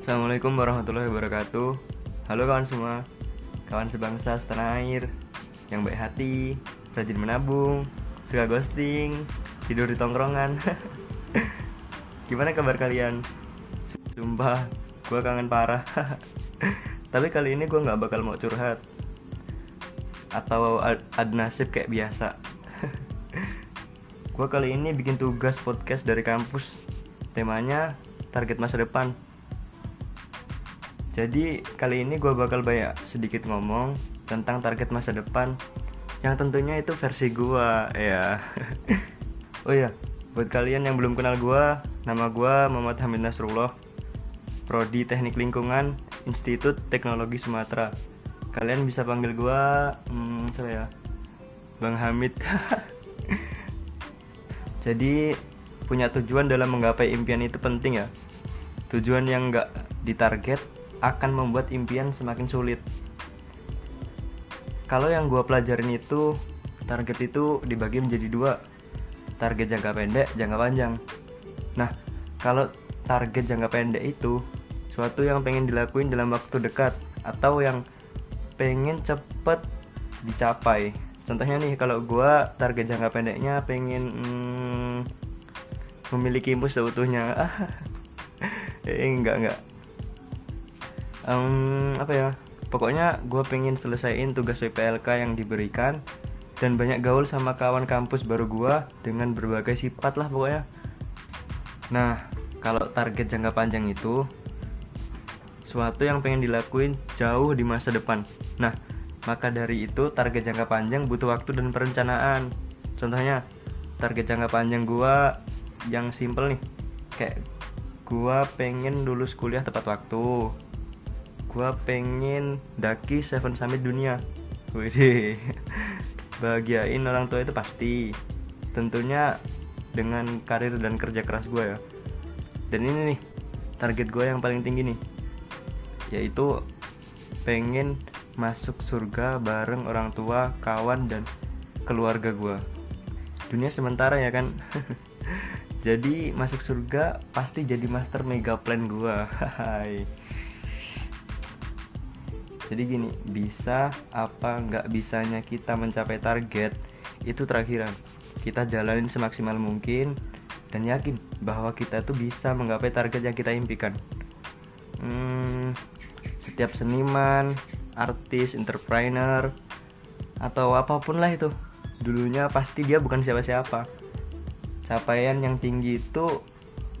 Assalamualaikum warahmatullahi wabarakatuh. Halo kawan semua. Kawan sebangsa setanah air Yang baik hati Rajin menabung Suka ghosting Tidur di tongkrongan. Gimana kabar kalian? Sumpah Gue kangen parah. Tapi kali ini gue gak bakal mau curhat Atau ad, nasib kayak biasa. Gue kali ini bikin tugas podcast dari kampus. Temanya target masa depan jadi kali ini gue bakal banyak sedikit ngomong tentang target masa depan yang tentunya itu versi gue ya. oh ya, buat kalian yang belum kenal gue, nama gue Muhammad Hamid Nasrullah, Prodi Teknik Lingkungan, Institut Teknologi Sumatera. Kalian bisa panggil gue, hmm, siapa ya, Bang Hamid. Jadi punya tujuan dalam menggapai impian itu penting ya. Tujuan yang nggak ditarget akan membuat impian semakin sulit. Kalau yang gue pelajarin itu target itu dibagi menjadi dua, target jangka pendek, jangka panjang. Nah, kalau target jangka pendek itu suatu yang pengen dilakuin dalam waktu dekat atau yang pengen cepet dicapai. Contohnya nih, kalau gue target jangka pendeknya pengen hmm, memiliki imus seutuhnya. eh enggak enggak um, apa ya? Pokoknya gue pengen selesaiin tugas PPLK yang diberikan dan banyak gaul sama kawan kampus baru gue dengan berbagai sifat lah pokoknya. Nah kalau target jangka panjang itu suatu yang pengen dilakuin jauh di masa depan. Nah maka dari itu target jangka panjang butuh waktu dan perencanaan. Contohnya target jangka panjang gue yang simple nih. Kayak gue pengen lulus kuliah tepat waktu gue pengen daki Seven Summit dunia. Wih, bahagiain orang tua itu pasti. Tentunya dengan karir dan kerja keras gue ya. Dan ini nih target gue yang paling tinggi nih. Yaitu pengen masuk surga bareng orang tua kawan dan keluarga gue dunia sementara ya kan? Jadi masuk surga pasti jadi master mega plan gue jadi gini bisa apa nggak bisanya kita mencapai target itu terakhiran. Kita jalanin semaksimal mungkin dan yakin bahwa kita tuh bisa menggapai target yang kita impikan. Hmm, setiap seniman artis entrepreneur atau apa pun lah itu dulunya pasti dia bukan siapa-siapa. Capaian yang tinggi itu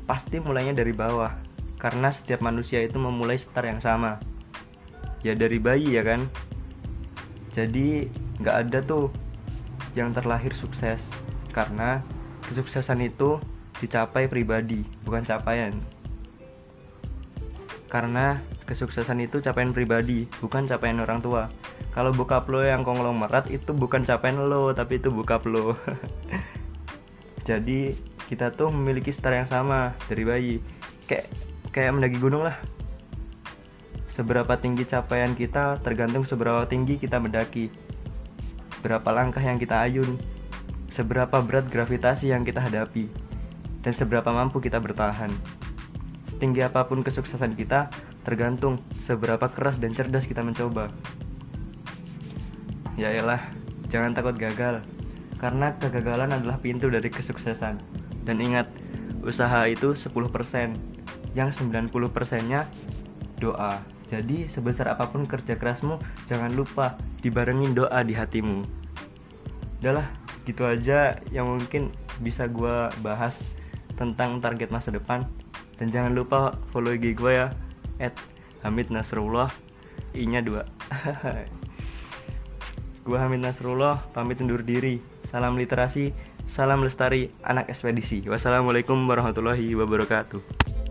pasti mulainya dari bawah karena setiap manusia itu memulai start yang sama ya dari bayi ya kan? Jadi nggak ada tuh yang terlahir sukses. Karena kesuksesan itu dicapai pribadi bukan capaian. Karena kesuksesan itu capaian pribadi bukan capaian orang tua. Kalau bokap lo yang konglomerat itu bukan capaian lo tapi itu bokap lo. Jadi kita tuh memiliki star yang sama dari bayi. Kayak kayak mendaki gunung lah Seberapa tinggi capaian kita tergantung seberapa tinggi kita mendaki. Berapa langkah yang kita ayun, seberapa berat gravitasi yang kita hadapi, dan seberapa mampu kita bertahan. Setinggi apa pun kesuksesan kita tergantung seberapa keras dan cerdas kita mencoba. Ya elah, jangan takut gagal, karena kegagalan adalah pintu dari kesuksesan. Dan ingat, usaha itu 10%, yang 90%-nya doa. Jadi sebesar apa pun kerja kerasmu, jangan lupa dibarengin doa di hatimu. Udahlah, gitu aja yang mungkin bisa gue bahas tentang target masa depan. Dan jangan lupa follow IG gue ya, at Hamid Nasrullah, I-nya 2. gue Hamid Nasrullah, pamit undur diri. Salam literasi, salam lestari, anak ekspedisi. Wassalamualaikum warahmatullahi wabarakatuh.